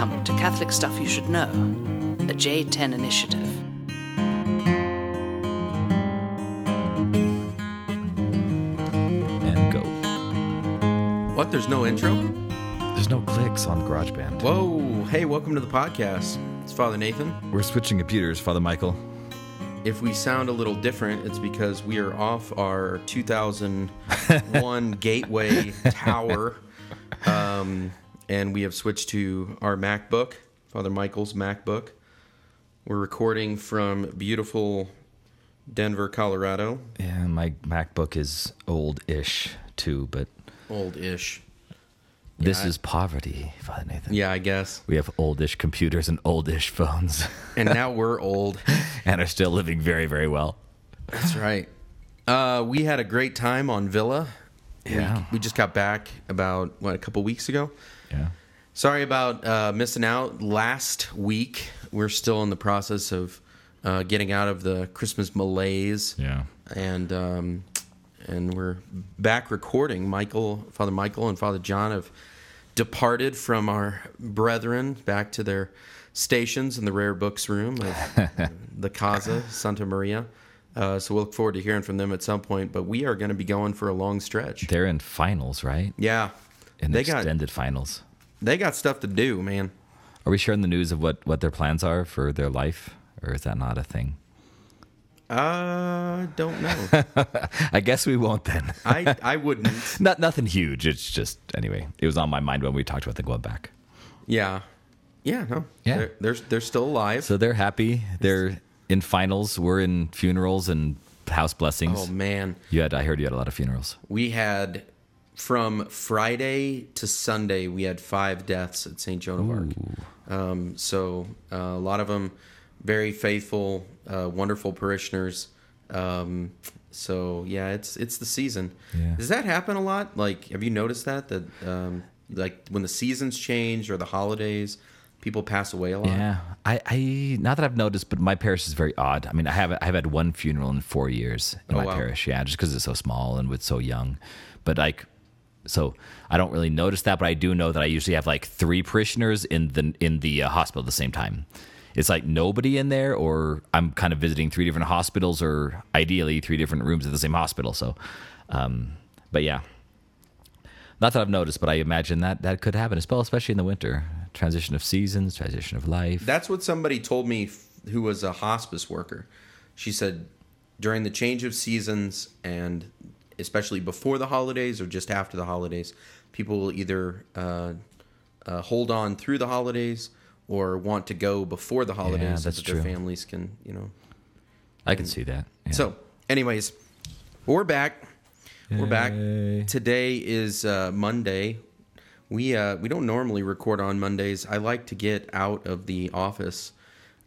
Welcome to Catholic Stuff You Should Know, a J10 initiative. and go. What? There's no intro? There's no clicks on GarageBand. Whoa. Hey, welcome to the podcast. It's Father Nathan. We're switching computers, Father Michael. If we sound a little different, it's because we are off our 2001 Gateway Tower. Um, and we have switched to our MacBook, Father Michael's MacBook. We're recording from beautiful Denver, Colorado. Yeah, my MacBook is old-ish too, but Old ish. this I- is poverty, Father Nathan. Yeah, I guess. We have oldish computers and oldish phones, And now we're old. and are still living very, very well. That's right. Uh, we had a great time on Villa. We- Yeah. We, just got back about, what, a couple weeks ago? Yeah. Sorry about uh, missing out last week. We're still in the process of uh, getting out of the Christmas malaise. Yeah. And, um, and we're back recording. Michael, Father Michael, and Father John have departed from our brethren back to their stations in the rare books room of the Casa Santa Maria. Uh, so we'll look forward to hearing from them at some point. But we are going to be going for a long stretch. They're in finals, right? Yeah, In they got extended finals. They got stuff to do, man. Are we sharing the news of what, what their plans are for their life, or is that not a thing? Uh, don't know. I guess we won't then. I I wouldn't. not nothing huge. It's just anyway. It was on my mind when we talked about the going back. Yeah, yeah, no. Yeah. they're they're, they're still alive. So they're happy. They're in finals. We're in funerals and house blessings. oh man, You had. I heard you had a lot of funerals. we had from Friday to Sunday we had five deaths at St. Joan of Arc. Um, so uh, a lot of them very faithful, uh, wonderful parishioners. Um, so yeah, it's it's the season. Yeah. Does that happen a lot? Like, have you noticed that that um, like when the seasons change or the holidays, people pass away a lot? Yeah. I, I. Not that I've noticed, but my parish is very odd. I mean, I have. I've had one funeral in four years in Oh, my wow. parish. Yeah, just because it's so small and with so young. But like, so I don't really notice that, but I do know that I usually have like three parishioners in the in the uh, hospital at the same time. It's like nobody in there, or I'm kind of visiting three different hospitals, or ideally three different rooms at the same hospital. So, um, but yeah, not that I've noticed, but I imagine that that could happen, especially in the winter. Transition of seasons, transition of life. That's what somebody told me who was a hospice worker. She said during the change of seasons and especially before the holidays or just after the holidays, people will either uh, uh, hold on through the holidays or want to go before the holidays so that's that their families can, you know. I can see that. yeah. So, anyways, we're back. We're back. Today is uh, Monday. We uh, we don't normally record on Mondays. I like to get out of the office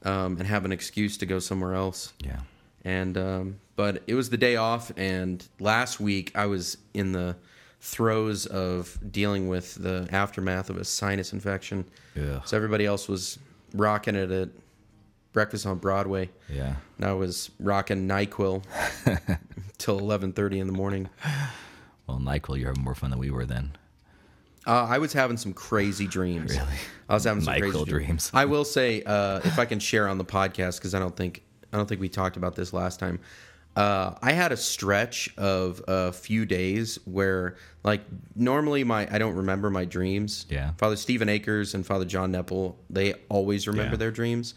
um, and have an excuse to go somewhere else. yeah, And um, but it was the day off, and last week I was in the throes of dealing with the aftermath of a sinus infection. Ugh. So everybody else was rocking it at breakfast on Broadway. yeah. And I was rocking Nyquil till eleven thirty in the morning. Well, Nyquil, you're having more fun than we were then. Uh, I was having some crazy dreams. Really? I was having some NyQuil crazy dreams. I will say, uh, if I can share on the podcast, because I don't think I don't think we talked about this last time. Uh, I had a stretch of a few days where, like, normally my I don't remember my dreams. Yeah. Father Stephen Akers and Father John Nepple, they always remember Yeah. their dreams.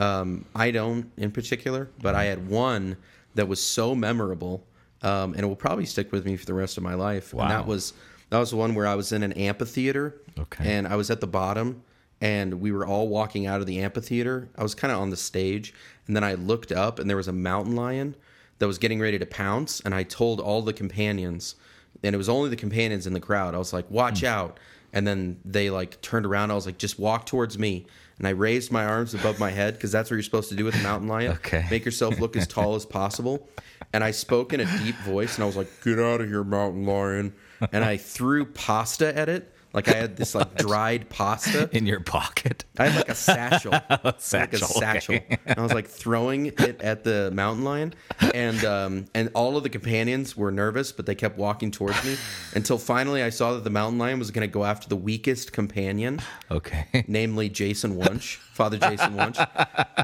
Um, I don't in particular, but I had one that was so memorable, um, and it will probably stick with me for the rest of my life. And Wow. that was that was the one where I was in an amphitheater. Okay. And I was at the bottom, and we were all walking out of the amphitheater. I was kind of on the stage, and then I looked up, and there was a mountain lion that was getting ready to pounce. And I told all the companions, and it was only the companions in the crowd. I was like, "Watch Hmm. out!" And then they like turned around. I was like, "Just walk towards me." And I raised my arms above my head because that's what you're supposed to do with a mountain lion. Okay. Make yourself look as tall as possible. And I spoke in a deep voice, and I was like, "Get out of here, mountain lion!" And I threw pasta at it, Like I had this like dried pasta. in your pocket. I had like a satchel, satchel, like a satchel. okay. And I was like throwing it at the mountain lion, and um, and all of the companions were nervous, but they kept walking towards me until finally I saw that the mountain lion was going to go after the weakest companion, Okay. namely Jason Wunsch, Father Jason Wunsch,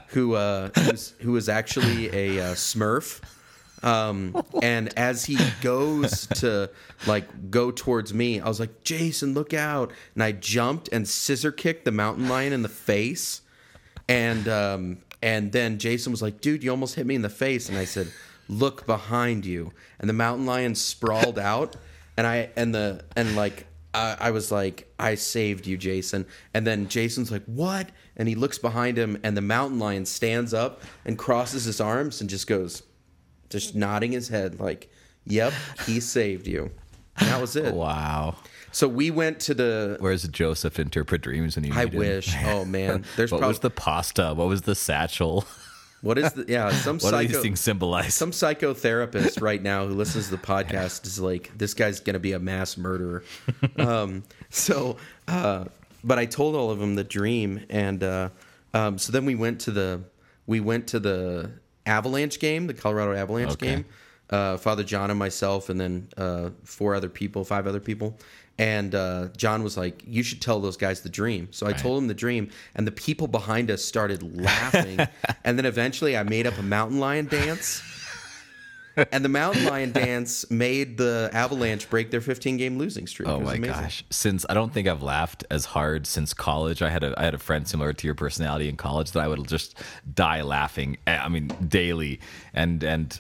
who uh, who was actually a uh, Smurf. Um, and as he goes to like go towards me, I was like, Jason, look out. And I jumped and scissor kicked the mountain lion in the face. And um, and then Jason was like, dude, you almost hit me in the face. And I said, look behind you. And the mountain lion sprawled out. And I and the and like I, I was like, I saved you, Jason. And then Jason's like, what? And he looks behind him, and the mountain lion stands up and crosses his arms and just goes, just nodding his head like, "Yep, he saved you." And that was it. Wow. So we went to the. Where's Joseph interpret dreams when you I meet him? wish. Oh man, there's What probably was the pasta? What was the satchel? what is the yeah some What do these things symbolize? some psychotherapist right now who listens to the podcast is like this guy's gonna be a mass murderer. um, so, uh, but I told all of them the dream, and uh, um, so then we went to the we went to the Avalanche game, the Colorado Avalanche Okay. game. Uh, Father John and myself, and then uh, four other people, five other people. And uh, John was like, "You should tell those guys the dream." So I told him the dream, and the people behind us started laughing. and then eventually, I made up a mountain lion dance. and the mountain lion dance made the Avalanche break their 15 game losing streak. Oh my amazing. gosh! Since I don't think I've laughed as hard since college. I had a I had a friend similar to your personality in college that I would just die laughing. eh, I mean, daily, and and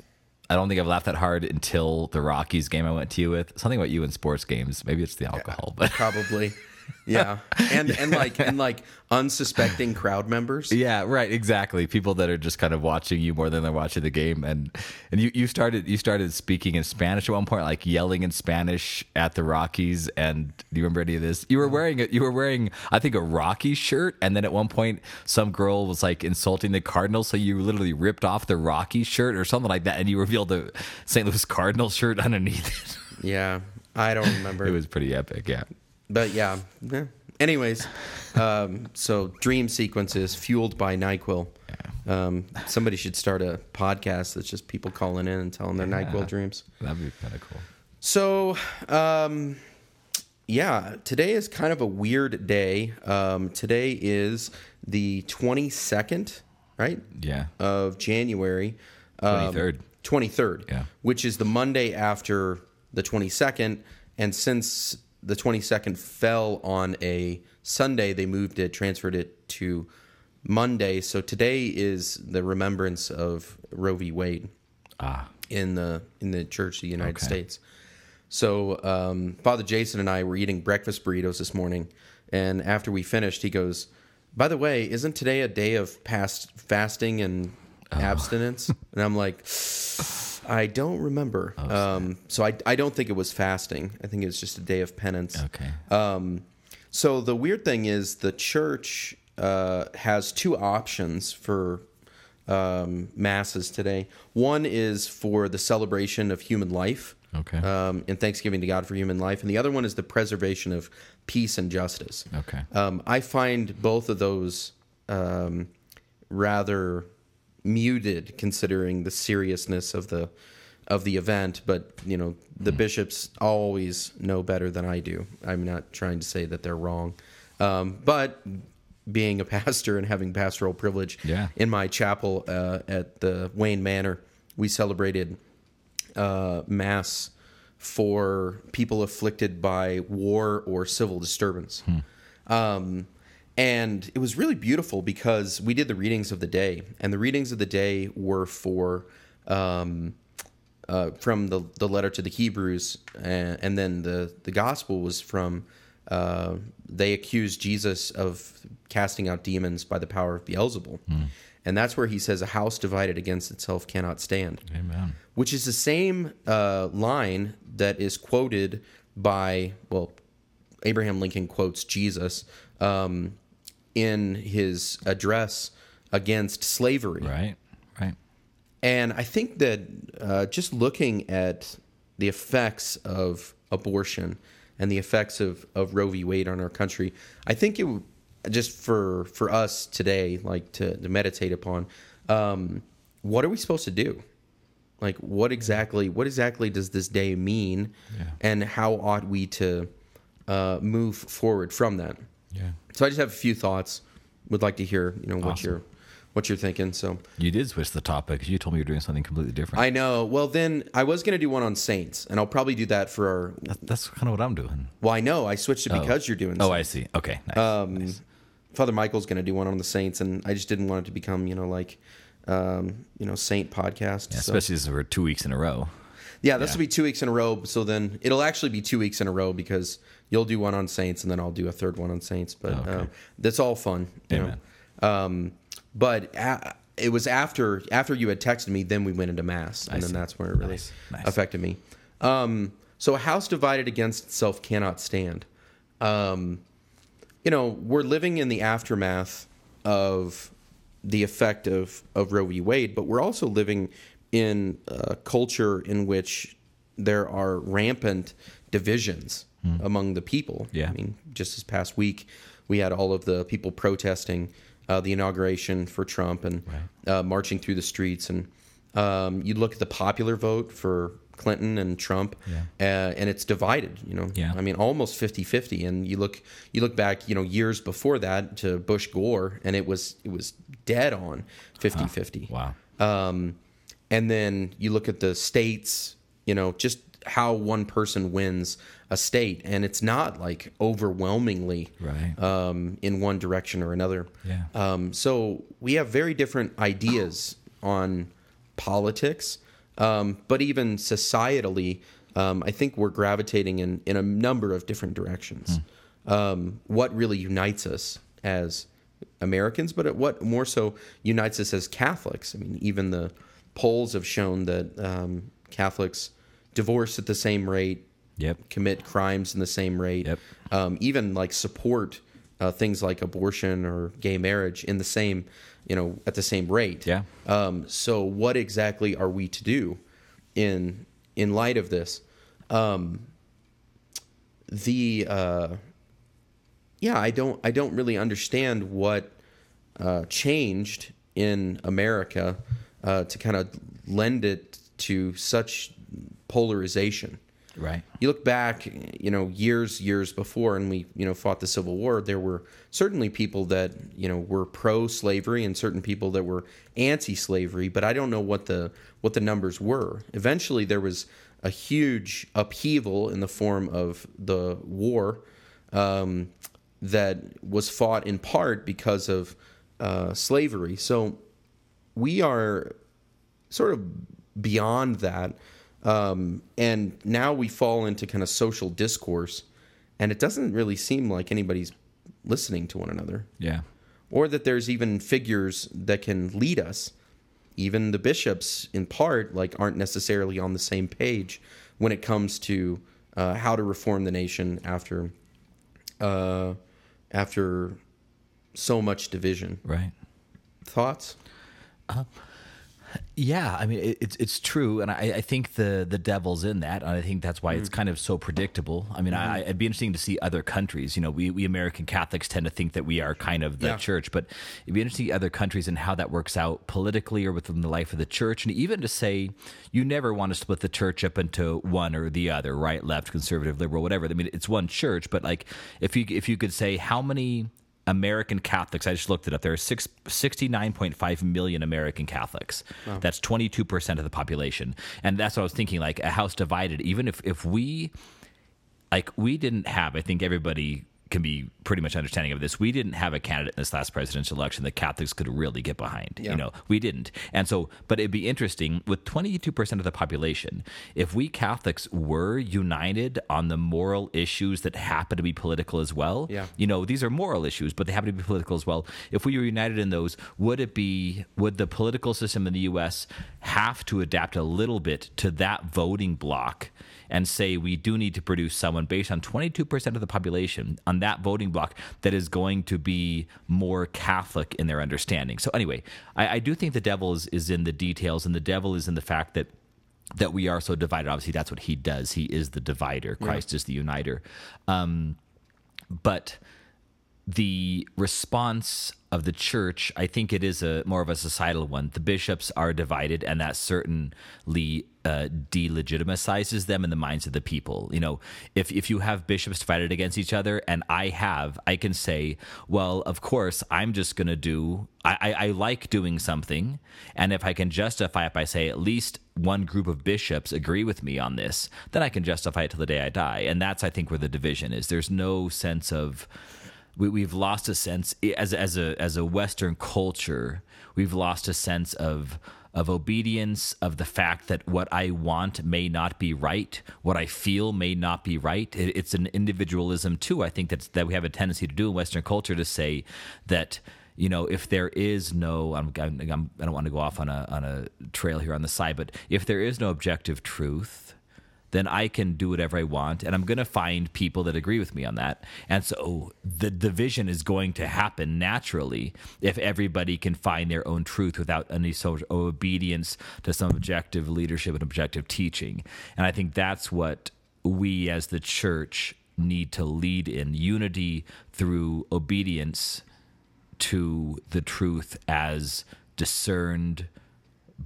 I don't think I've laughed that hard until the Rockies game I went to you with. Something about you in sports games. Maybe it's the alcohol, but Probably. Yeah. And and like and like unsuspecting crowd members. Yeah, right, exactly. People that are just kind of watching you more than they're watching the game, and and you, you started you started speaking in Spanish at one point, like yelling in Spanish at the Rockies. And do you remember any of this? You were wearing a, you were wearing I think a Rocky shirt, and then at one point some girl was like insulting the Cardinals, so you literally ripped off the Rocky shirt or something like that, and you revealed the St. Louis Cardinals shirt underneath it. Yeah. I don't remember. It was pretty epic, yeah. But yeah. yeah. Anyways, um, so dream sequences fueled by NyQuil. Um, somebody should start a podcast that's just people calling in and telling their NyQuil dreams. That'd be kind of cool. So, um, yeah, today is kind of a weird day. Um, today is the 22nd, right? Yeah, Of January. Um, 23rd. 23rd. Yeah. Which is the Monday after the 22nd. And since the 22nd fell on a Sunday, they moved it, transferred it to Monday. So today is the remembrance of Roe v. Wade ah, in the in the Church of the United Okay. States. So um, Father Jason and I were eating breakfast burritos this morning, and after we finished, he goes, "By the way, isn't today a day of past fasting and Oh. abstinence?" and I'm like, "I don't remember." Oh, um, so I I don't think it was fasting. I think it was just a day of penance. okay. Um, so the weird thing is the church uh, has two options for um, masses today. One is for the celebration of human life, Okay. um, and thanksgiving to God for human life, and the other one is the preservation of peace and justice. Okay. Um, I find both of those um, rather muted, considering the seriousness of the of the event. But you know, the bishops always know better than I do. I'm not trying to say that they're wrong, um, but being a pastor and having pastoral privilege Yeah. in my chapel uh, at the Wayne Manor, we celebrated uh, mass for people afflicted by war or civil disturbance. Um, and it was really beautiful because we did the readings of the day, and the readings of the day were for um, uh, from the, the letter to the Hebrews, and, and then the, the gospel was from uh, they accused Jesus of casting out demons by the power of Beelzebul. And that's where he says, A house divided against itself cannot stand Amen. which is the same uh, line that is quoted by well abraham lincoln quotes jesus um, in his address against slavery Right. Right. and i think that uh, just looking at the effects of abortion and the effects of, of Roe v. Wade on our country, I think it just for for us today, like to, to meditate upon, um, what are we supposed to do? Like, what exactly what exactly does this day mean, Yeah. and how ought we to uh, move forward from that? Yeah. So I just have a few thoughts. Would like to hear you know what Awesome. you're what you're thinking. So You did switch the topic. you told me you're doing something completely different. I know. Well, then I was going to do one on saints, and I'll probably do that for our. That- that's kind of what I'm doing. Well, I know I switched it because you're doing. Oh, saints. I see. Okay. Nice. Um, nice. Father Michael's going to do one on the saints, and I just didn't want it to become you know like, um, you know, saint podcast. Yeah, so- especially as we're two weeks in a row. Yeah, this yeah. will be two weeks in a row. So then it'll actually be two weeks in a row because you'll do one on saints, and then I'll do a third one on saints. But Okay. uh, that's all fun. Amen. Um, but a- it was after after you had texted me, then we went into mass, and I then see. that's where it really Nice, nice. affected me. Um, so a house divided against itself cannot stand. Um, you know, we're living in the aftermath of the effect of, of Roe v. Wade, but we're also living in a culture in which there are rampant divisions among the people. Yeah. I mean, just this past week, we had all of the people protesting uh, the inauguration for Trump and uh, marching through the streets. And um, you look at the popular vote for Clinton and Trump, Yeah. uh, and it's divided. You know, Yeah. I mean, almost 50-50. And you look you look back, you know, years before that to Bush Gore, and it was it was dead on 50-50. Wow. Um, and then you look at the states, you know, just how one person wins a state, and it's not like overwhelmingly Right. um, in one direction or another. Yeah. Um, so we have very different ideas on politics, um, but even societally, um, I think we're gravitating in, in a number of different directions. Um, what really unites us as Americans, but what more so unites us as Catholics? I mean, even the polls have shown that um, Catholics divorce at the same rate, Yep. commit crimes in the same rate, Yep. um, even like support uh, things like abortion or gay marriage in the same, you know, at the same rate. Yeah. Um, so what exactly are we to do in in light of this? Um, the uh, yeah, I don't I don't really understand what uh, changed in America uh, to kind of lend it to such polarization. Right. You look back, you know, years, years before, and we, you know, fought the Civil War. There were certainly people that, you know, were pro-slavery, and certain people that were anti-slavery. But I don't know what the what the numbers were. Eventually, there was a huge upheaval in the form of the war um, that was fought in part because of uh, slavery. So we are sort of beyond that. Um, and now we fall into kind of social discourse, and it doesn't really seem like anybody's listening to one another, Yeah. or that there's even figures that can lead us. Even the bishops, in part, like aren't necessarily on the same page when it comes to uh, how to reform the nation after uh, after so much division. Right. Thoughts? Um, yeah, I mean it, it's it's true, and I, I think the the devil's in that, and I think that's why it's mm. kind of so predictable. I mean, I, mm. it'd be interesting to see other countries. You know, we we American Catholics tend to think that we are kind of the Yeah. church, but it'd be interesting to see other countries and how that works out politically or within the life of the church, and even to say you never want to split the church up into one or the other, right, left, conservative, liberal, whatever. I mean, it's one church, but like if you if you could say how many American Catholics, I just looked it up. There are six, 69.5 million American Catholics. That's 22% of the population. And that's what I was thinking like a house divided, even if, if we, like, we didn't have, I think everybody can be pretty much understanding of this. We didn't have a candidate in this last presidential election that Catholics could really get behind. Yeah. You know, we didn't. And so, but it'd be interesting with 22% of the population, if we Catholics were united on the moral issues that happen to be political as well, Yeah. you know, these are moral issues, but they happen to be political as well. If we were united in those, would it be, would the political system in the U.S. have to adapt a little bit to that voting block and say we do need to produce someone based on 22% of the population on that voting block that is going to be more Catholic in their understanding? So, anyway, I, I do think the devil is, is in the details, and the devil is in the fact that that we are so divided. Obviously, that's what he does. He is the divider. Christ is the uniter. Um, but the response of the church, I think it is a more of a societal one. The bishops are divided, and that certainly uh, delegitimizes them in the minds of the people. You know, if if you have bishops divided against each other, and I have, I can say, well, of course, I'm just going to do. I, I, I like doing something, and if I can justify it by say at least one group of bishops agree with me on this, then I can justify it till the day I die. And that's, I think, where the division is. There's no sense of we, we've lost a sense as as a as a Western culture. We've lost a sense of of obedience, of the fact that what I want may not be right, what I feel may not be right. It, it's an individualism too. I think that's that we have a tendency to do in Western culture to say that you know if there is no I'm, I'm, I'm, I don't want to go off on a on a trail here on the side, but if there is no objective truth then I can do whatever I want. And I'm going to find people that agree with me on that. And so oh, the division is going to happen naturally if everybody can find their own truth without any sort of obedience to some objective leadership and objective teaching. And I think that's what we as the church need to lead in unity through obedience to the truth as discerned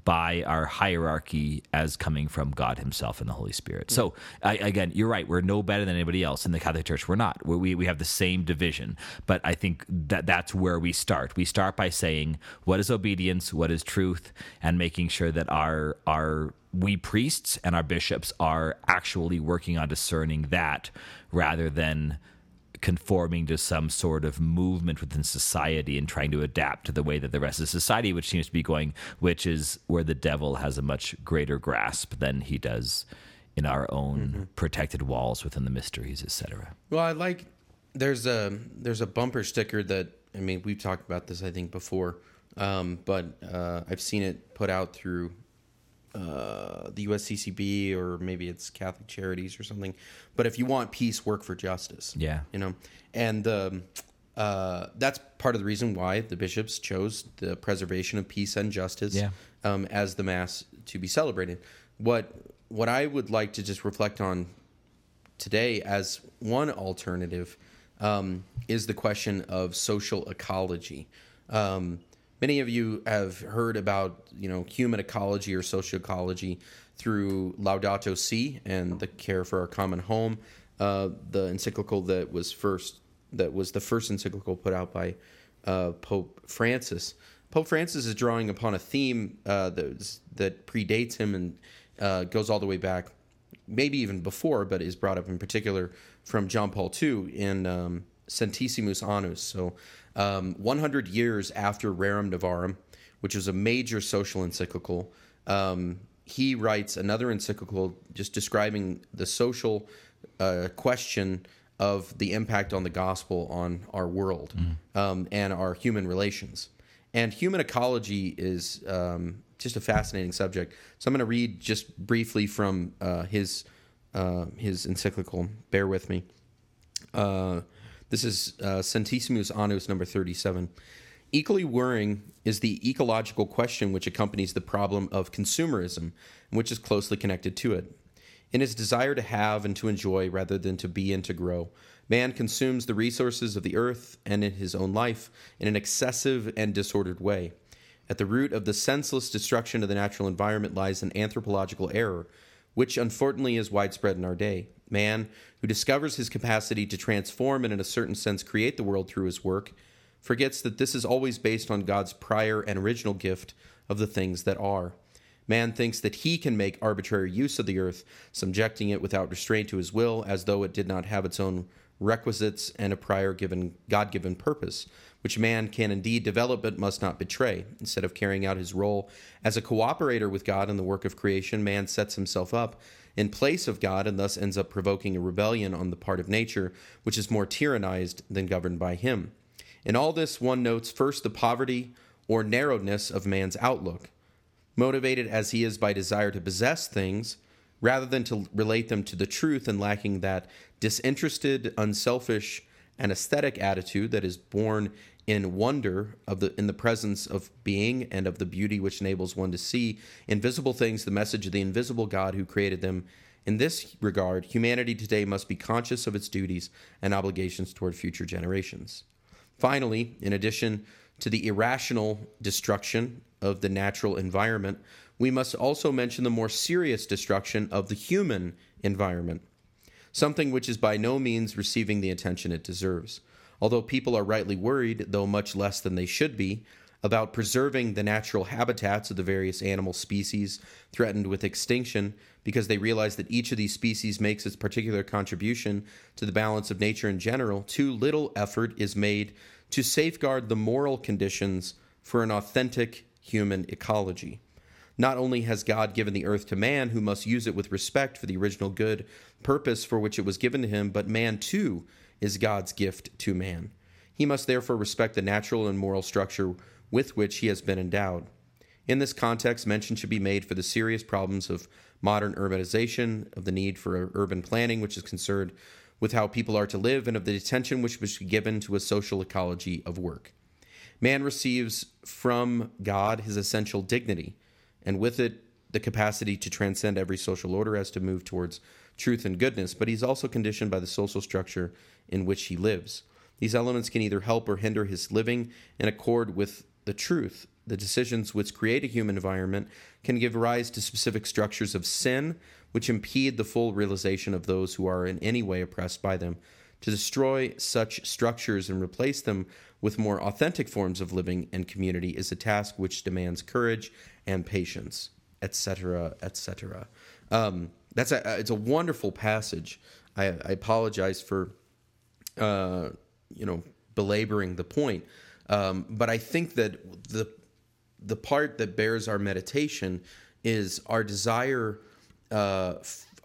by our hierarchy as coming from God Himself and the Holy Spirit. So, I, again, you're right. We're no better than anybody else in the Catholic Church. We're not. We're, we we have the same division, but I think that that's where we start. We start by saying what is obedience, what is truth, and making sure that our our we priests and our bishops are actually working on discerning that rather than conforming to some sort of movement within society and trying to adapt to the way that the rest of society, which seems to be going, which is where the devil has a much greater grasp than he does in our own mm-hmm. protected walls within the mysteries, etc. Well, I like there's a there's a bumper sticker that I mean we've talked about this I think before, um, but uh, I've seen it put out through uh, the USCCB or maybe it's Catholic Charities or something. But if you want peace, work for justice. Yeah, you know, and um, uh, that's part of the reason why the bishops chose the preservation of peace and justice yeah. um, as the mass to be celebrated. What what I would like to just reflect on today as one alternative um, is the question of social ecology. Um, Many of you have heard about you know human ecology or socioecology through Laudato Si and the care for our common home, uh, the encyclical that was first that was the first encyclical put out by uh, Pope Francis. Pope Francis is drawing upon a theme uh, that that predates him and uh, goes all the way back, maybe even before, but is brought up in particular from John Paul II in um, Centesimus Annus. So um, 100 years after Rerum Novarum, which is a major social encyclical, um, he writes another encyclical just describing the social uh, question of the impact on the gospel on our world mm. um, and our human relations. And human ecology is um, just a fascinating subject. So I'm going to read just briefly from uh, his uh, his encyclical. Bear with me. Uh, this is uh, Centesimus Annus number 37. Equally worrying is the ecological question which accompanies the problem of consumerism, which is closely connected to it. In his desire to have and to enjoy rather than to be and to grow, man consumes the resources of the earth and in his own life in an excessive and disordered way. At the root of the senseless destruction of the natural environment lies an anthropological error, which unfortunately is widespread in our day. Man, who discovers his capacity to transform and, in a certain sense, create the world through his work, forgets that this is always based on God's prior and original gift of the things that are. Man thinks that he can make arbitrary use of the earth, subjecting it without restraint to his will, as though it did not have its own requisites and a prior given God given purpose, which man can indeed develop but must not betray. Instead of carrying out his role as a cooperator with God in the work of creation, man sets himself up in place of God and thus ends up provoking a rebellion on the part of nature, which is more tyrannized than governed by him. In all this, one notes first the poverty or narrowness of man's outlook. Motivated as he is by desire to possess things, rather than to relate them to the truth and lacking that disinterested, unselfish and aesthetic attitude that is born in wonder of the in the presence of being and of the beauty which enables one to see invisible things the message of the invisible God who created them. In this regard humanity today must be conscious of its duties and obligations toward future generations. Finally in addition to the irrational destruction of the natural environment we must also mention the more serious destruction of the human environment something which is by no means receiving the attention it deserves although people are rightly worried, though much less than they should be, about preserving the natural habitats of the various animal species threatened with extinction because they realize that each of these species makes its particular contribution to the balance of nature in general, too little effort is made to safeguard the moral conditions for an authentic human ecology. Not only has God given the earth to man, who must use it with respect for the original good purpose for which it was given to him, but man too is God's gift to man. He must therefore respect the natural and moral structure with which he has been endowed. In this context, mention should be made for the serious problems of modern urbanization, of the need for urban planning, which is concerned with how people are to live, and of the attention which must be given to a social ecology of work. Man receives from God his essential dignity, and with it the capacity to transcend every social order as to move towards truth and goodness, but he's also conditioned by the social structure in which he lives. These elements can either help or hinder his living in accord with the truth. The decisions which create a human environment can give rise to specific structures of sin, which impede the full realization of those who are in any way oppressed by them. To destroy such structures and replace them with more authentic forms of living and community is a task which demands courage and patience, etc., etc. Um, that's a, it's a wonderful passage. I, I apologize for uh, you know, belaboring the point. Um, but I think that the the part that bears our meditation is our desire, uh,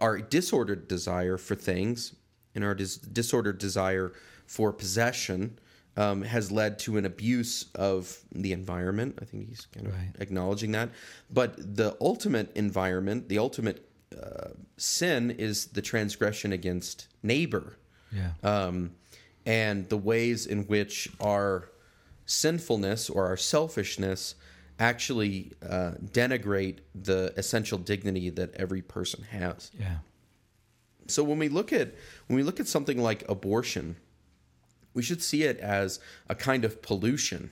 our disordered desire for things, and our dis- disordered desire for possession um, has led to an abuse of the environment. I think he's kind of right. acknowledging that. But the ultimate environment, the ultimate uh, sin, is the transgression against neighbor. Yeah. Um, and the ways in which our sinfulness or our selfishness actually uh, denigrate the essential dignity that every person has. Yeah. So when we look at when we look at something like abortion, we should see it as a kind of pollution,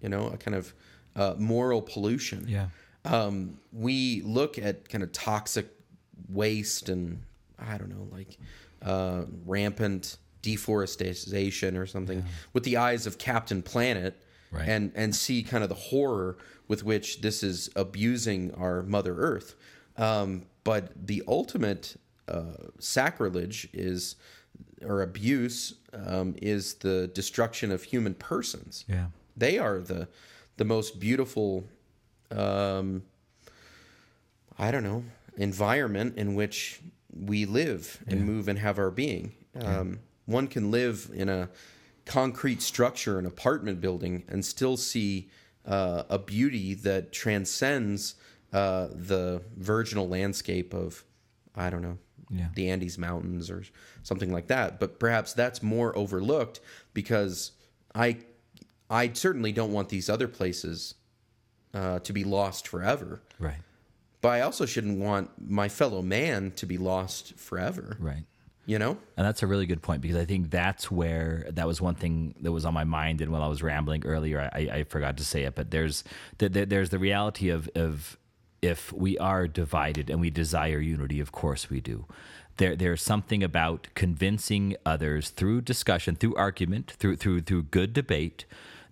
you know, a kind of uh, moral pollution. Yeah. Um, we look at kind of toxic waste and I don't know, like uh, rampant deforestation or something yeah. with the eyes of Captain Planet right. and and see kind of the horror with which this is abusing our Mother Earth. Um, but the ultimate uh, sacrilege is or abuse um, is the destruction of human persons. Yeah, they are the the most beautiful. Um, I don't know environment in which we live and yeah. move and have our being. Um, one can live in a concrete structure, an apartment building, and still see uh, a beauty that transcends uh, the virginal landscape of, I don't know, yeah. the Andes Mountains or something like that. But perhaps that's more overlooked because I, I certainly don't want these other places uh, to be lost forever. Right. But I also shouldn't want my fellow man to be lost forever. Right you know? And that's a really good point because i think that's where that was one thing that was on my mind and while i was rambling earlier i, I forgot to say it but there's the, the, there's the reality of of if we are divided and we desire unity of course we do. There there's something about convincing others through discussion through argument through through through good debate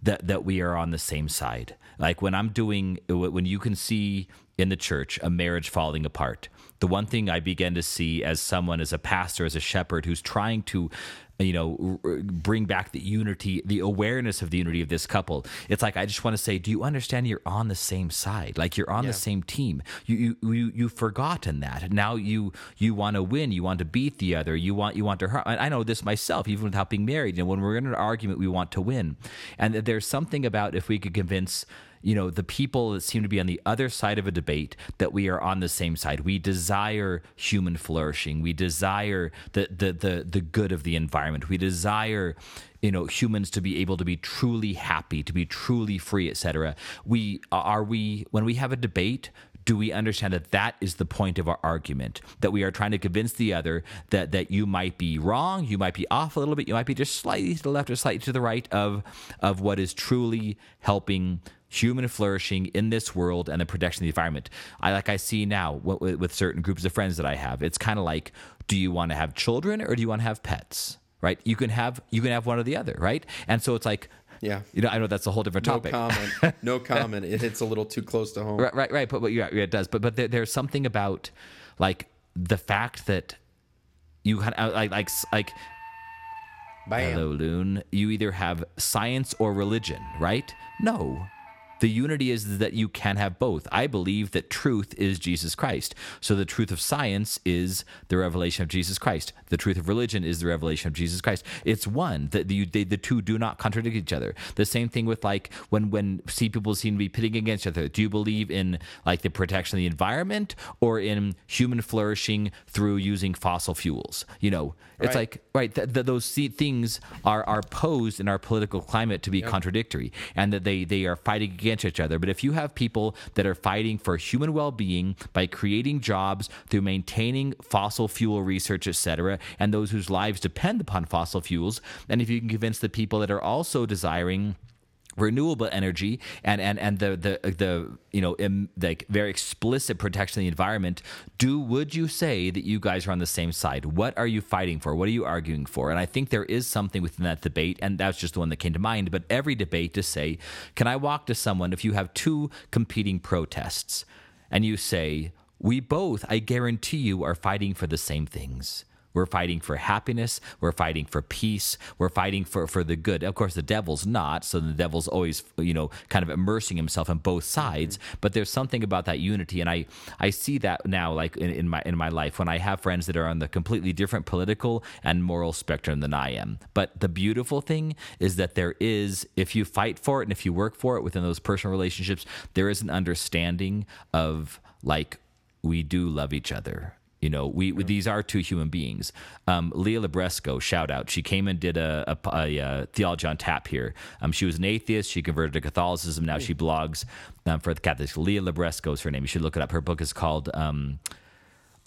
that that we are on the same side. Like when i'm doing when you can see in the church a marriage falling apart the one thing I began to see as someone, as a pastor, as a shepherd who's trying to you know bring back the unity the awareness of the unity of this couple it's like i just want to say do you understand you're on the same side? Like you're on yeah. the same team. You you you you've forgotten that. Now you you want to win. You want to beat the other. You want you want to hurt. I know this myself even without being married you know when we're in an argument we want to win. And there's something about if we could convince you know the people that seem to be on the other side of a debate that we are on the same side. We desire human flourishing. We desire the the the, the good of the environment. We desire you know humans to be able to be truly happy to be truly free etc we are we when we have a debate do we understand that that is the point of our argument? That we are trying to convince the other that that you might be wrong you might be off a little bit you might be just slightly to the left or slightly to the right of of what is truly helping human flourishing in this world and the protection of the environment i like i see now with, with certain groups of friends that i have it's kind of like do you want to have children or do you want to have pets right you can have you can have one or the other right and so it's like Yeah. you know i know that's a whole different topic. No comment. No comment. It hits a little too close to home. Right, right, right. But, but yeah, yeah, it does. But but there, there's something about like the fact that you had uh, like like like Bam. hello loon. You either have science or religion, right? No. The unity is that you can have both. I believe that truth is Jesus Christ. So the truth of science is the revelation of Jesus Christ. The truth of religion is the revelation of Jesus Christ. It's one that the, they, the two do not contradict each other. The same thing with like when when see people seem to be pitting against each other. Do you believe in like the protection of the environment or in human flourishing through using fossil fuels? You know, it's Right. like right th- th- those see- things are are posed in our political climate to be contradictory and that they they are fighting against each other but if you have people that are fighting for human well-being by creating jobs through maintaining fossil fuel research etc and those whose lives depend upon fossil fuels and if you can convince the people that are also desiring renewable energy and and and the the the you know Im, like very explicit protection of the environment do would you say that you guys are on the same side? What are you fighting for? What are you arguing for? And i think there is something within that debate and that's just the one that came to mind but every debate to say can i walk to someone if you have two competing protests? And you say we both i guarantee you are fighting for the same things we're fighting for happiness. We're fighting for peace. We're fighting for, for the good. Of course, the devil's not. So the devil's always, you know, kind of immersing himself in both sides. Mm-hmm. But there's something about that unity, and I I see that now, like in, in my in my life, when I have friends that are on the completely different political and moral spectrum than I am. But the beautiful thing is that there is, if you fight for it and if you work for it within those personal relationships, there is an understanding of like we do love each other. You know, we, we these are two human beings. Um, Leah Libresco, shout out. She came and did a, a, a, uh theology on tap here. Um, she was an atheist. She converted to Catholicism. Now she blogs um, for the Catholics. Leah Libresco is her name. You should look it up. Her book is called um,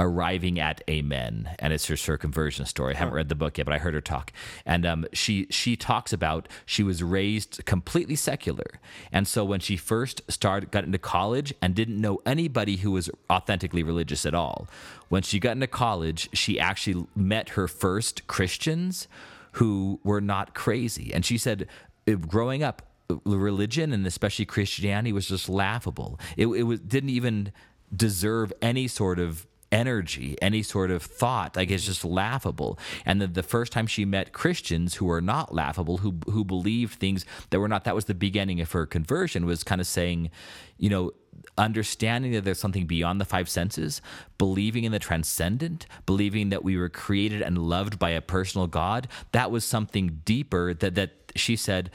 arriving at amen and it's her circumversion story. I haven't read the book yet but i heard her talk. And um, she she talks about she was raised completely secular. And so when she first started got into college and didn't know anybody who was authentically religious at all when she got into college she actually met her first christians who were not crazy. And she said uh, growing up religion and especially christianity was just laughable. It, it was didn't even deserve any sort of energy, any sort of thought. Like it's just laughable. And then the first time she met Christians who were not laughable, who who believed things that were not, that was the beginning of her conversion, was kind of saying, you know, understanding that there's something beyond the five senses, believing in the transcendent, believing that we were created and loved by a personal God, that was something deeper that that she said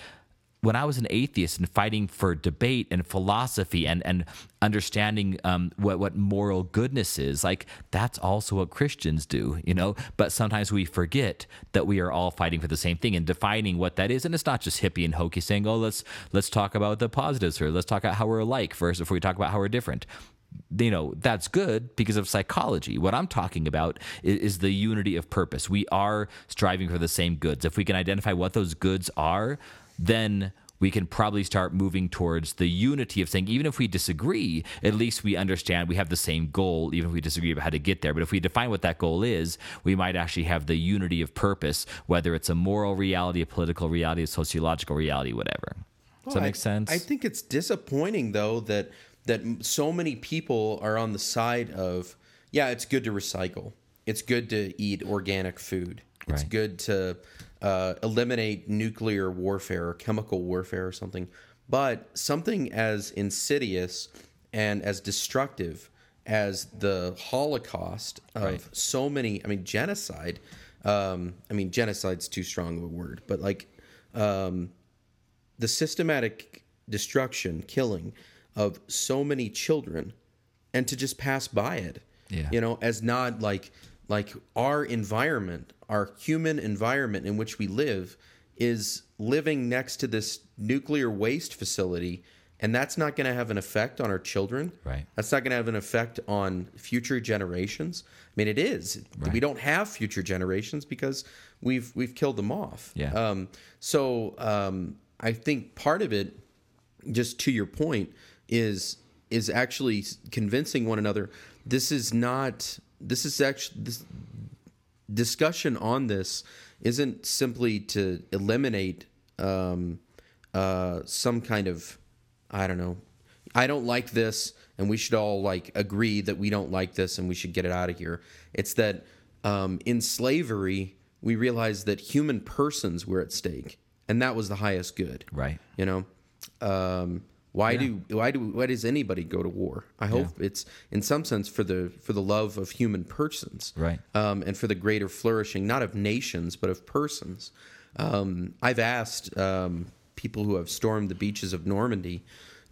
when I was an atheist and fighting for debate and philosophy and and understanding um, what what moral goodness is, like that's also what Christians do, you know. But sometimes we forget that we are all fighting for the same thing and defining what that is. And it's not just hippie and hokey saying, "Oh, let's let's talk about the positives here. Let's talk about how we're alike first before we talk about how we're different." you know that's good because of psychology what i'm talking about is, is, the unity of purpose we are striving for the same goods if we can identify what those goods are then we can probably start moving towards the unity of saying, even if we disagree, at least we understand we have the same goal, even if we disagree about how to get there. But if we define what that goal is, we might actually have the unity of purpose, whether it's a moral reality, a political reality, a sociological reality, whatever. Does that make I- sense? I think it's disappointing though that that so many people are on the side of yeah, it's good to recycle. It's good to eat organic food. It's Right. good to uh, eliminate nuclear warfare or chemical warfare or something. But something as insidious and as destructive as the Holocaust of Right. so many, I mean, genocide. Um, I mean, genocide's too strong of a word, but like um, the systematic destruction, killing of so many children and to just pass by it. Yeah. You know, as not like like our environment, our human environment in which we live is living next to this nuclear waste facility and that's not going to have an effect on our children. Right. That's not going to have an effect on future generations. I mean, it is. We don't have future generations because we've we've killed them off. Yeah. Um, so um, I think part of it, just to your point, is is actually convincing one another. This is not. This is actually this discussion on this isn't simply to eliminate um, uh, some kind of I don't know. I don't like this, and we should all like agree that we don't like this, and we should get it out of here. It's that um, in slavery we realized that human persons were at stake, and that was the highest good. Right. You know, um, why do why do why does anybody go to war? I hope it's in some sense for the for the love of human persons, Right. Um, and for the greater flourishing not of nations but of persons. Um, I've asked um, people who have stormed the beaches of Normandy,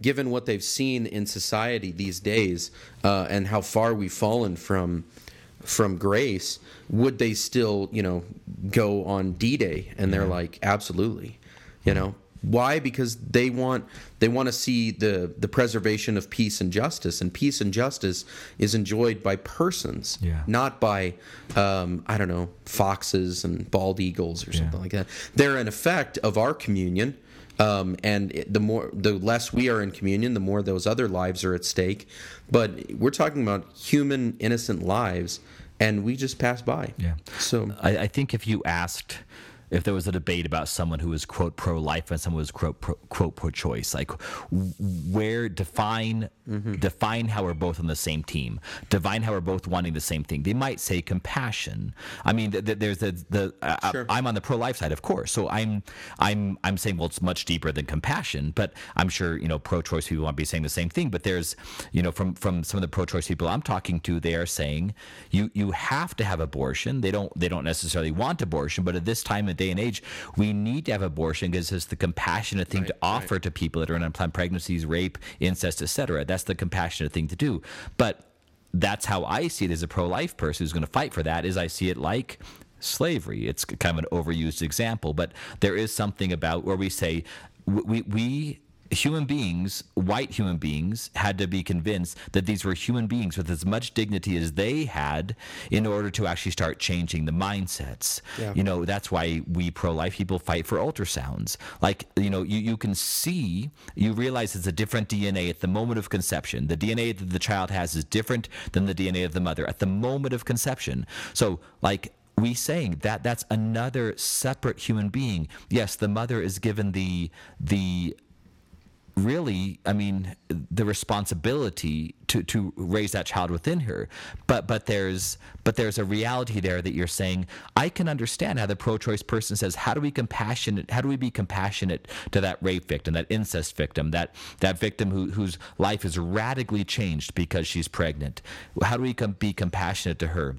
given what they've seen in society these days uh, and how far we've fallen from from grace, would they still, you know, go on D-Day? And they're like, absolutely. You know, why? Because they want they want to see the the preservation of peace and justice, and peace and justice is enjoyed by persons, Yeah. not by um, I don't know foxes and bald eagles or something like that. They're an effect of our communion. Um, and it- the more, the less we are in communion, the more those other lives are at stake. But we're talking about human, innocent lives, and we just pass by. Yeah. So I, I think if you asked if there was a debate about someone who was quote pro life and someone who was quote pro, quote pro choice, like where define mm-hmm. define how we're both on the same team, define how we're both wanting the same thing. They might say compassion. I mean, th- th- there's the the I- Sure. I'm on the pro life side, of course. So I'm I'm I'm saying well, it's much deeper than compassion, but I'm sure you know pro choice people want to be saying the same thing. But there's you know from from some of the pro choice people I'm talking to, they are saying you you have to have abortion. They don't they don't necessarily want abortion, but at this time and day and age, we need to have abortion because it's the compassionate thing to Right, right. offer to people that are in unplanned pregnancies, rape, incest, etc. That's the compassionate thing to do. But that's how I see it as a pro-life person who's going to fight for that. Is I see it like slavery. It's kind of an overused example, but there is something about where we say we we human beings, white human beings, had to be convinced that these were human beings with as much dignity as they had in order to actually start changing the mindsets. Yeah. You know, that's why we pro life people fight for ultrasounds. Like, you know, you, you can see, you realize it's a different DNA at the moment of conception. The DNA that the child has is different than the DNA of the mother at the moment of conception. So, like, we saying that that's another separate human being. Yes, the mother is given the the really i mean the responsibility to to raise that child within her. But but there's but there's a reality there that you're saying i can understand how the pro-choice person says how do we compassionate how do we be compassionate to that rape victim that incest victim that that victim who, whose life is radically changed because she's pregnant? How do we com- be compassionate to her?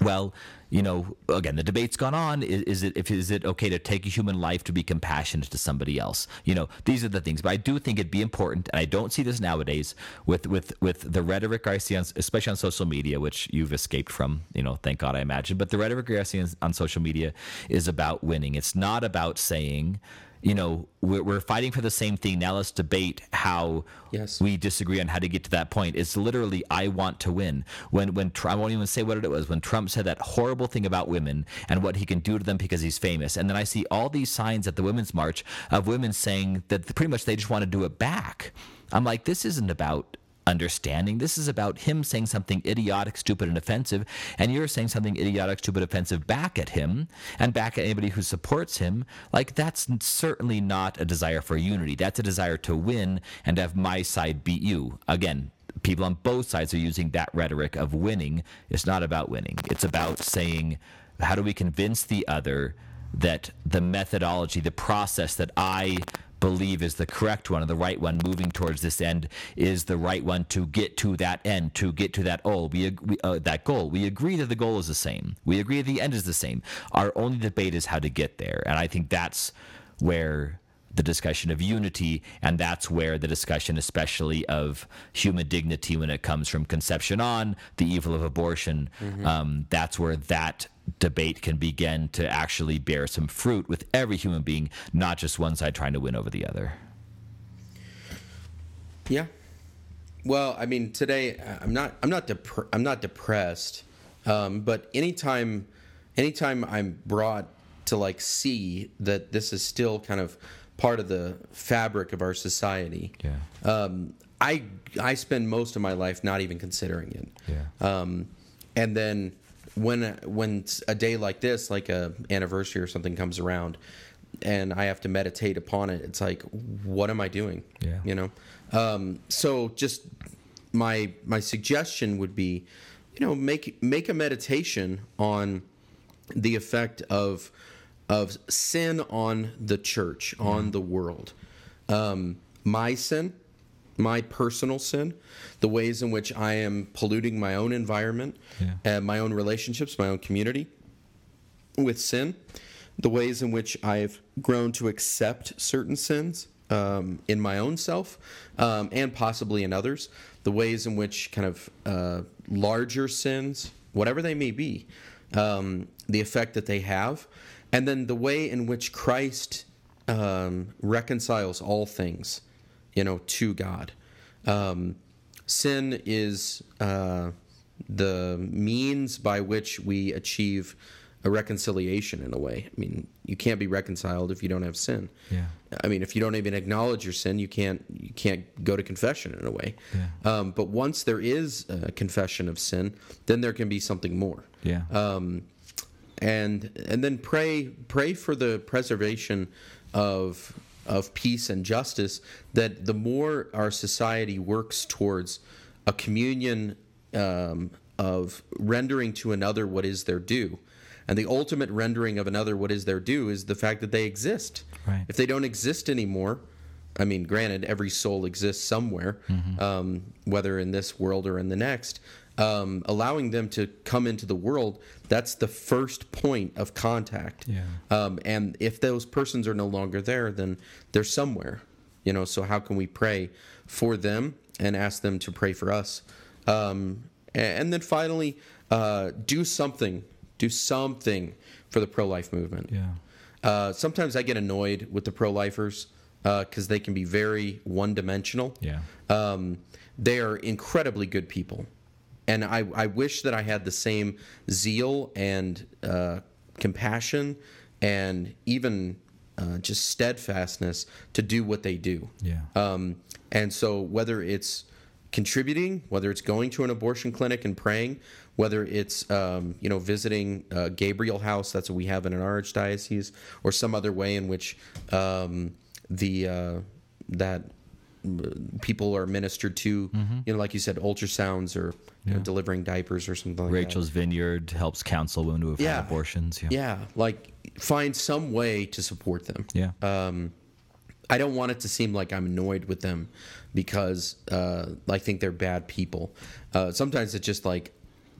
Well, you know, again, the debate's gone on. Is, is it if is it okay to take a human life to be compassionate to somebody else? You know, these are the things. But I do think it'd be important, and I don't see this nowadays with with with the rhetoric I see, on, especially on social media, which you've escaped from. You know, thank God, I imagine. But the rhetoric I see on, on social media is about winning. It's not about saying. You know, we're, we're fighting for the same thing. Now let's debate how Yes. we disagree on how to get to that point. It's literally I want to win. When when Trump, I won't even say what it was. When Trump said that horrible thing about women and what he can do to them because he's famous, and then I see all these signs at the Women's March of women saying that pretty much they just want to do it back. I'm like, this isn't about understanding. This is about him saying something idiotic, stupid, and offensive, and you're saying something idiotic, stupid, offensive back at him and back at anybody who supports him. Like that's certainly not a desire for unity. That's a desire to win and have my side beat you. Again, people on both sides are using that rhetoric of winning. It's not about winning. It's about saying, how do we convince the other that the methodology, the process that I believe is the correct one and the right one moving towards this end is the right one to get to that end to get to that goal. We, we uh, that goal. We agree that the goal is the same. We agree that the end is the same. Our only debate is how to get there. And i think that's where the discussion of unity, and that's where the discussion, especially of human dignity, when it comes from conception on, the evil of abortion, um, that's where that debate can begin to actually bear some fruit with every human being, not just one side trying to win over the other. Yeah. Well, I mean, today uh, I'm not I'm not dep- I'm not depressed, um, but anytime anytime I'm brought to like see that this is still kind of part of the fabric of our society. Yeah. Um, I I spend most of my life not even considering it. Yeah. Um, and then when when a day like this, like a anniversary or something comes around, and I have to meditate upon it, it's like, what am I doing? Yeah. You know. Um, so just my my suggestion would be, you know, make make a meditation on the effect of of sin on the church, on the world. Um, my sin, my personal sin, the ways in which I am polluting my own environment, Yeah. and my own relationships, my own community with sin, the ways in which I've grown to accept certain sins um, in my own self um, and possibly in others, the ways in which kind of uh, larger sins, whatever they may be, um, the effect that they have, and then the way in which Christ um, reconciles all things, you know, to God. Um, sin is uh, the means by which we achieve a reconciliation in a way. I mean, you can't be reconciled if you don't have sin. Yeah. I mean, if you don't even acknowledge your sin, you can't you can't go to confession in a way. Yeah. Um, but once there is a confession of sin, then there can be something more Yeah. um, and and then pray pray for the preservation of of peace and justice that the more our society works towards a communion um, of rendering to another what is their due. And the ultimate rendering of another what is their due is the fact that they exist. Right. if they don't exist anymore i mean granted every soul exists somewhere um, whether in this world or in the next um, allowing them to come into the world that's the first point of contact Yeah. um, and if those persons are no longer there then they're somewhere you know so how can we pray for them and ask them to pray for us um, and then finally uh, do something do something for the pro-life movement Yeah. uh, sometimes I get annoyed with the pro-lifers because they can be very one-dimensional. Yeah. Um, they are incredibly good people, and I, I wish that I had the same zeal and uh, compassion and even uh, just steadfastness to do what they do. Yeah. Um, and so whether it's contributing, whether it's going to an abortion clinic and praying, whether it's um, you know visiting uh, Gabriel House, that's what we have in our archdiocese, or some other way in which um, the uh, that uh, people are ministered to, you know, like you said, ultrasounds or you know, delivering diapers or something like that. Rachel's Vineyard helps counsel women who have Yeah. had abortions. Yeah. Yeah, like find some way to support them. Yeah. Um, I don't want it to seem like I'm annoyed with them because uh, I think they're bad people. Uh, sometimes it's just like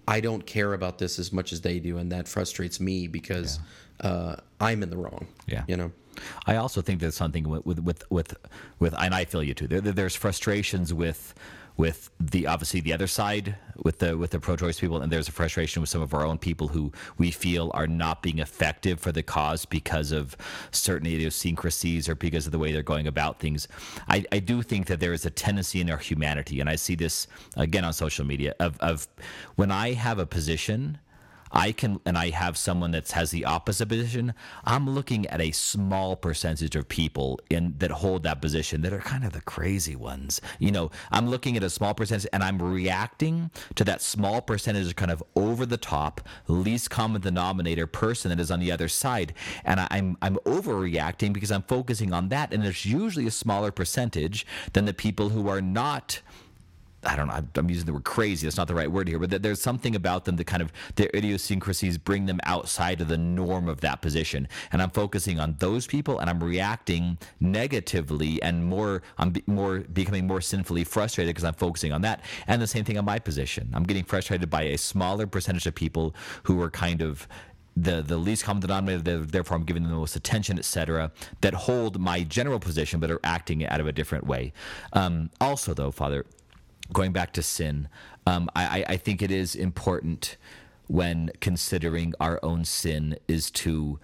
I don't care about this as much as they do, and that frustrates me because uh, I'm in the wrong. Yeah. you know. I also think there's something with with with with, with and I feel you too. There- there's frustrations with with the obviously the other side with the with the pro-choice people, and there's a frustration with some of our own people who we feel are not being effective for the cause because of certain idiosyncrasies or because of the way they're going about things. I, I do think that there is a tendency in our humanity, and I see this again on social media of of when I have a position. I can, and I have someone that has the opposite position. I'm looking at a small percentage of people in that hold that position that are kind of the crazy ones. You know, I'm looking at a small percentage, and I'm reacting to that small percentage of kind of over the top, least common denominator person that is on the other side, and I, I'm I'm overreacting because I'm focusing on that, and there's usually a smaller percentage than the people who are not. I don't know. I'm- using the word crazy. That's not the right word here, but th- there's something about them that kind of their idiosyncrasies bring them outside of the norm of that position. And I'm focusing on those people, and I'm reacting negatively and more. I'm more becoming more sinfully frustrated because I'm focusing on that. And the same thing on my position. I'm getting frustrated by a smaller percentage of people who are kind of the the least common denominator, therefore I'm giving them the most attention, etc. That hold my general position, but are acting out of a different way. Um, also, though, Father, going back to sin, um, I, I think it is important when considering our own sin is to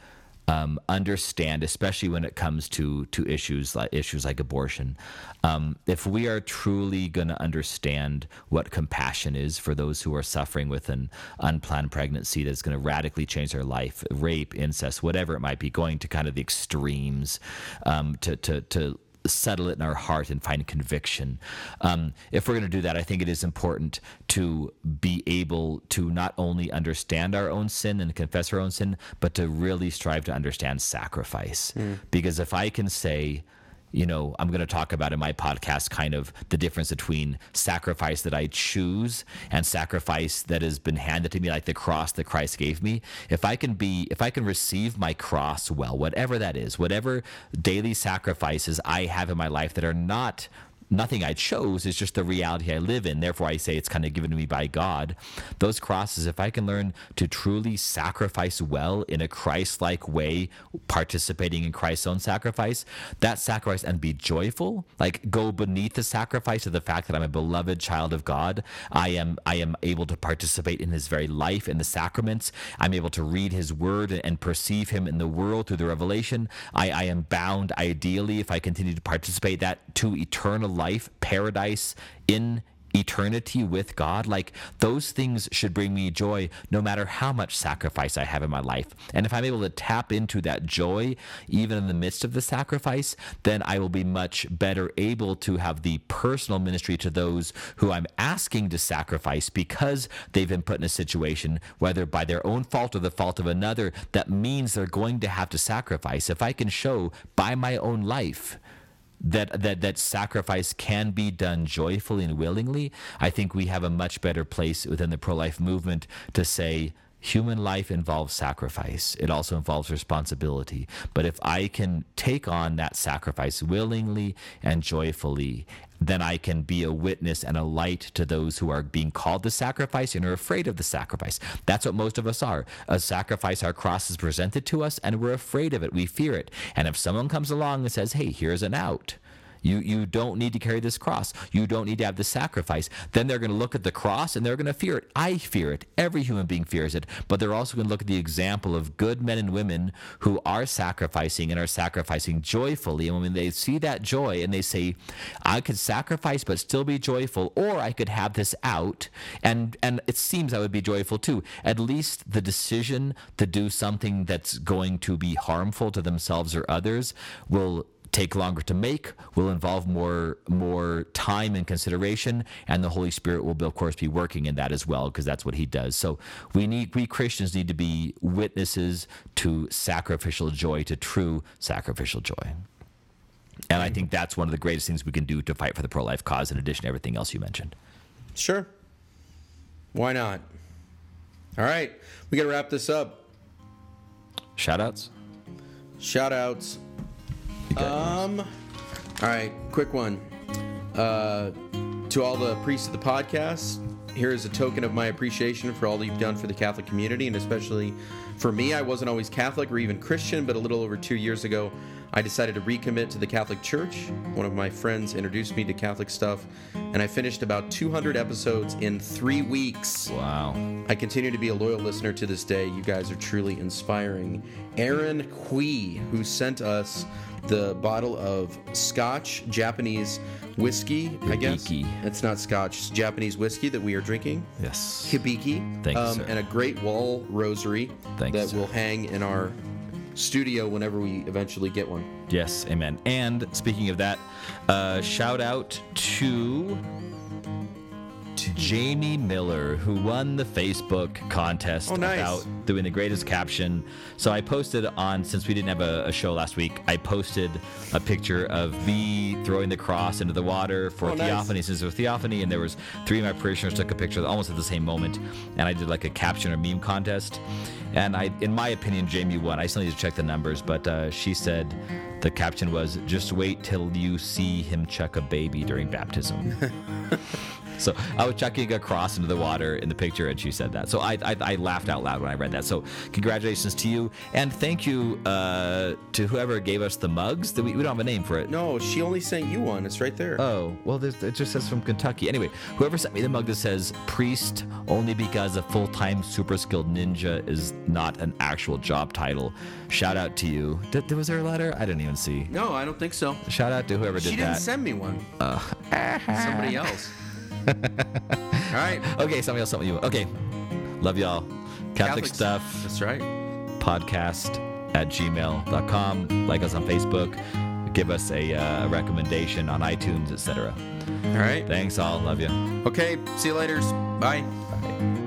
um, understand, especially when it comes to to issues like issues like abortion. Um, if we are truly going to understand what compassion is for those who are suffering with an unplanned pregnancy that's going to radically change their life, rape, incest, whatever it might be, going to kind of the extremes um, to to to settle it in our heart and find conviction. Um, if we're going to do that, I think it is important to be able to not only understand our own sin and confess our own sin, but to really strive to understand sacrifice. Mm. Because if I can say, you know, I'm going to talk about in my podcast kind of the difference between sacrifice that I choose and sacrifice that has been handed to me, like the cross that Christ gave me. If I can be, if I can receive my cross well, whatever that is, whatever daily sacrifices I have in my life that are not nothing I chose is just the reality I live in. Therefore, I say it's kind of given to me by God. Those crosses, if I can learn to truly sacrifice well in a Christ like way, participating in Christ's own sacrifice, that sacrifice and be joyful, like go beneath the sacrifice of the fact that I'm a beloved child of God. I am I am able to participate in his very life in the sacraments. I'm able to read his word and perceive him in the world through the revelation. I, I am bound ideally if I continue to participate that to eternal life, paradise in eternity with God, like those things should bring me joy no matter how much sacrifice I have in my life. And if I'm able to tap into that joy, even in the midst of the sacrifice, then I will be much better able to have the personal ministry to those who I'm asking to sacrifice because they've been put in a situation, whether by their own fault or the fault of another, that means they're going to have to sacrifice. If I can show by my own life, that that that sacrifice can be done joyfully and willingly, I think we have a much better place within the pro-life movement to say human life involves sacrifice. It also involves responsibility. But if I can take on that sacrifice willingly and joyfully then I can be a witness and a light to those who are being called to sacrifice and are afraid of the sacrifice. That's what most of us are. A sacrifice, our cross is presented to us, and we're afraid of it. We fear it. And if someone comes along and says, hey, here's an out, you, you don't need to carry this cross. You don't need to have the sacrifice. Then they're going to look at the cross and they're going to fear it. I fear it. Every human being fears it. But they're also going to look at the example of good men and women who are sacrificing and are sacrificing joyfully. And when they see that joy and they say, I could sacrifice but still be joyful, or I could have this out, and, and it seems I would be joyful too. At least the decision to do something that's going to be harmful to themselves or others will take longer to make, will involve more more time and consideration, and the Holy Spirit will, of course, be working in that as well because that's what He does. So we need we Christians need to be witnesses to sacrificial joy, to true sacrificial joy. And I think that's one of the greatest things we can do to fight for the pro life cause, in addition to everything else you mentioned. Sure. Why not? All right. We got to wrap this up. Shout outs? Shout outs. Um, all right, quick one. Uh, to all the priests of the podcast, here is a token of my appreciation for all you've done for the Catholic community, and especially for me. I wasn't always Catholic or even Christian, but a little over two years ago, I decided to recommit to the Catholic Church. One of my friends introduced me to Catholic stuff, and I finished about 200 episodes in three weeks. Wow. I continue to be a loyal listener to this day. You guys are truly inspiring. Aaron Hui, who sent us the bottle of Scotch Japanese whiskey. Hibiki. I guess it's not Scotch, it's Japanese whiskey that we are drinking. Yes, Hibiki. Thank um, you, and a great wall rosary that will hang in our studio whenever we eventually get one. Yes, amen. And speaking of that, uh, shout out to Jamie Miller, who won the Facebook contest oh, nice. about doing the greatest caption. So I posted on, since we didn't have a, a, show last week, I posted a picture of me throwing the cross into the water for oh, Theophany, nice. since it was Theophany, and there was three of my parishioners took a picture almost at the same moment, and I did like a caption or meme contest. And I, in my opinion, Jamie won. I still need to check the numbers, but uh, she said the caption was, "Just wait till you see him chuck a baby during baptism." So I was chucking a cross into the water in the picture, and she said that. So I, I, I laughed out loud when I read that. So congratulations to you, and thank you uh, to whoever gave us the mugs. That we, we don't have a name for it. No, she only sent you one. It's right there. Oh, well, there's, it just says from Kentucky. Anyway, whoever sent me the mug that says priest only because a full time super skilled ninja is not an actual job title, shout out to you. Did, was there a letter? I didn't even see. no, I don't think so. Shout out to whoever did that. She did didn't that. send me one. Somebody else. All right. okay, somebody else sent you. Okay, love y'all. Catholic Catholics. stuff That's right. podcast at gmail.com. Like us on Facebook. Give us a uh, recommendation on iTunes, etc. All right. Thanks all. Love you. Okay. See you later. Bye. Bye.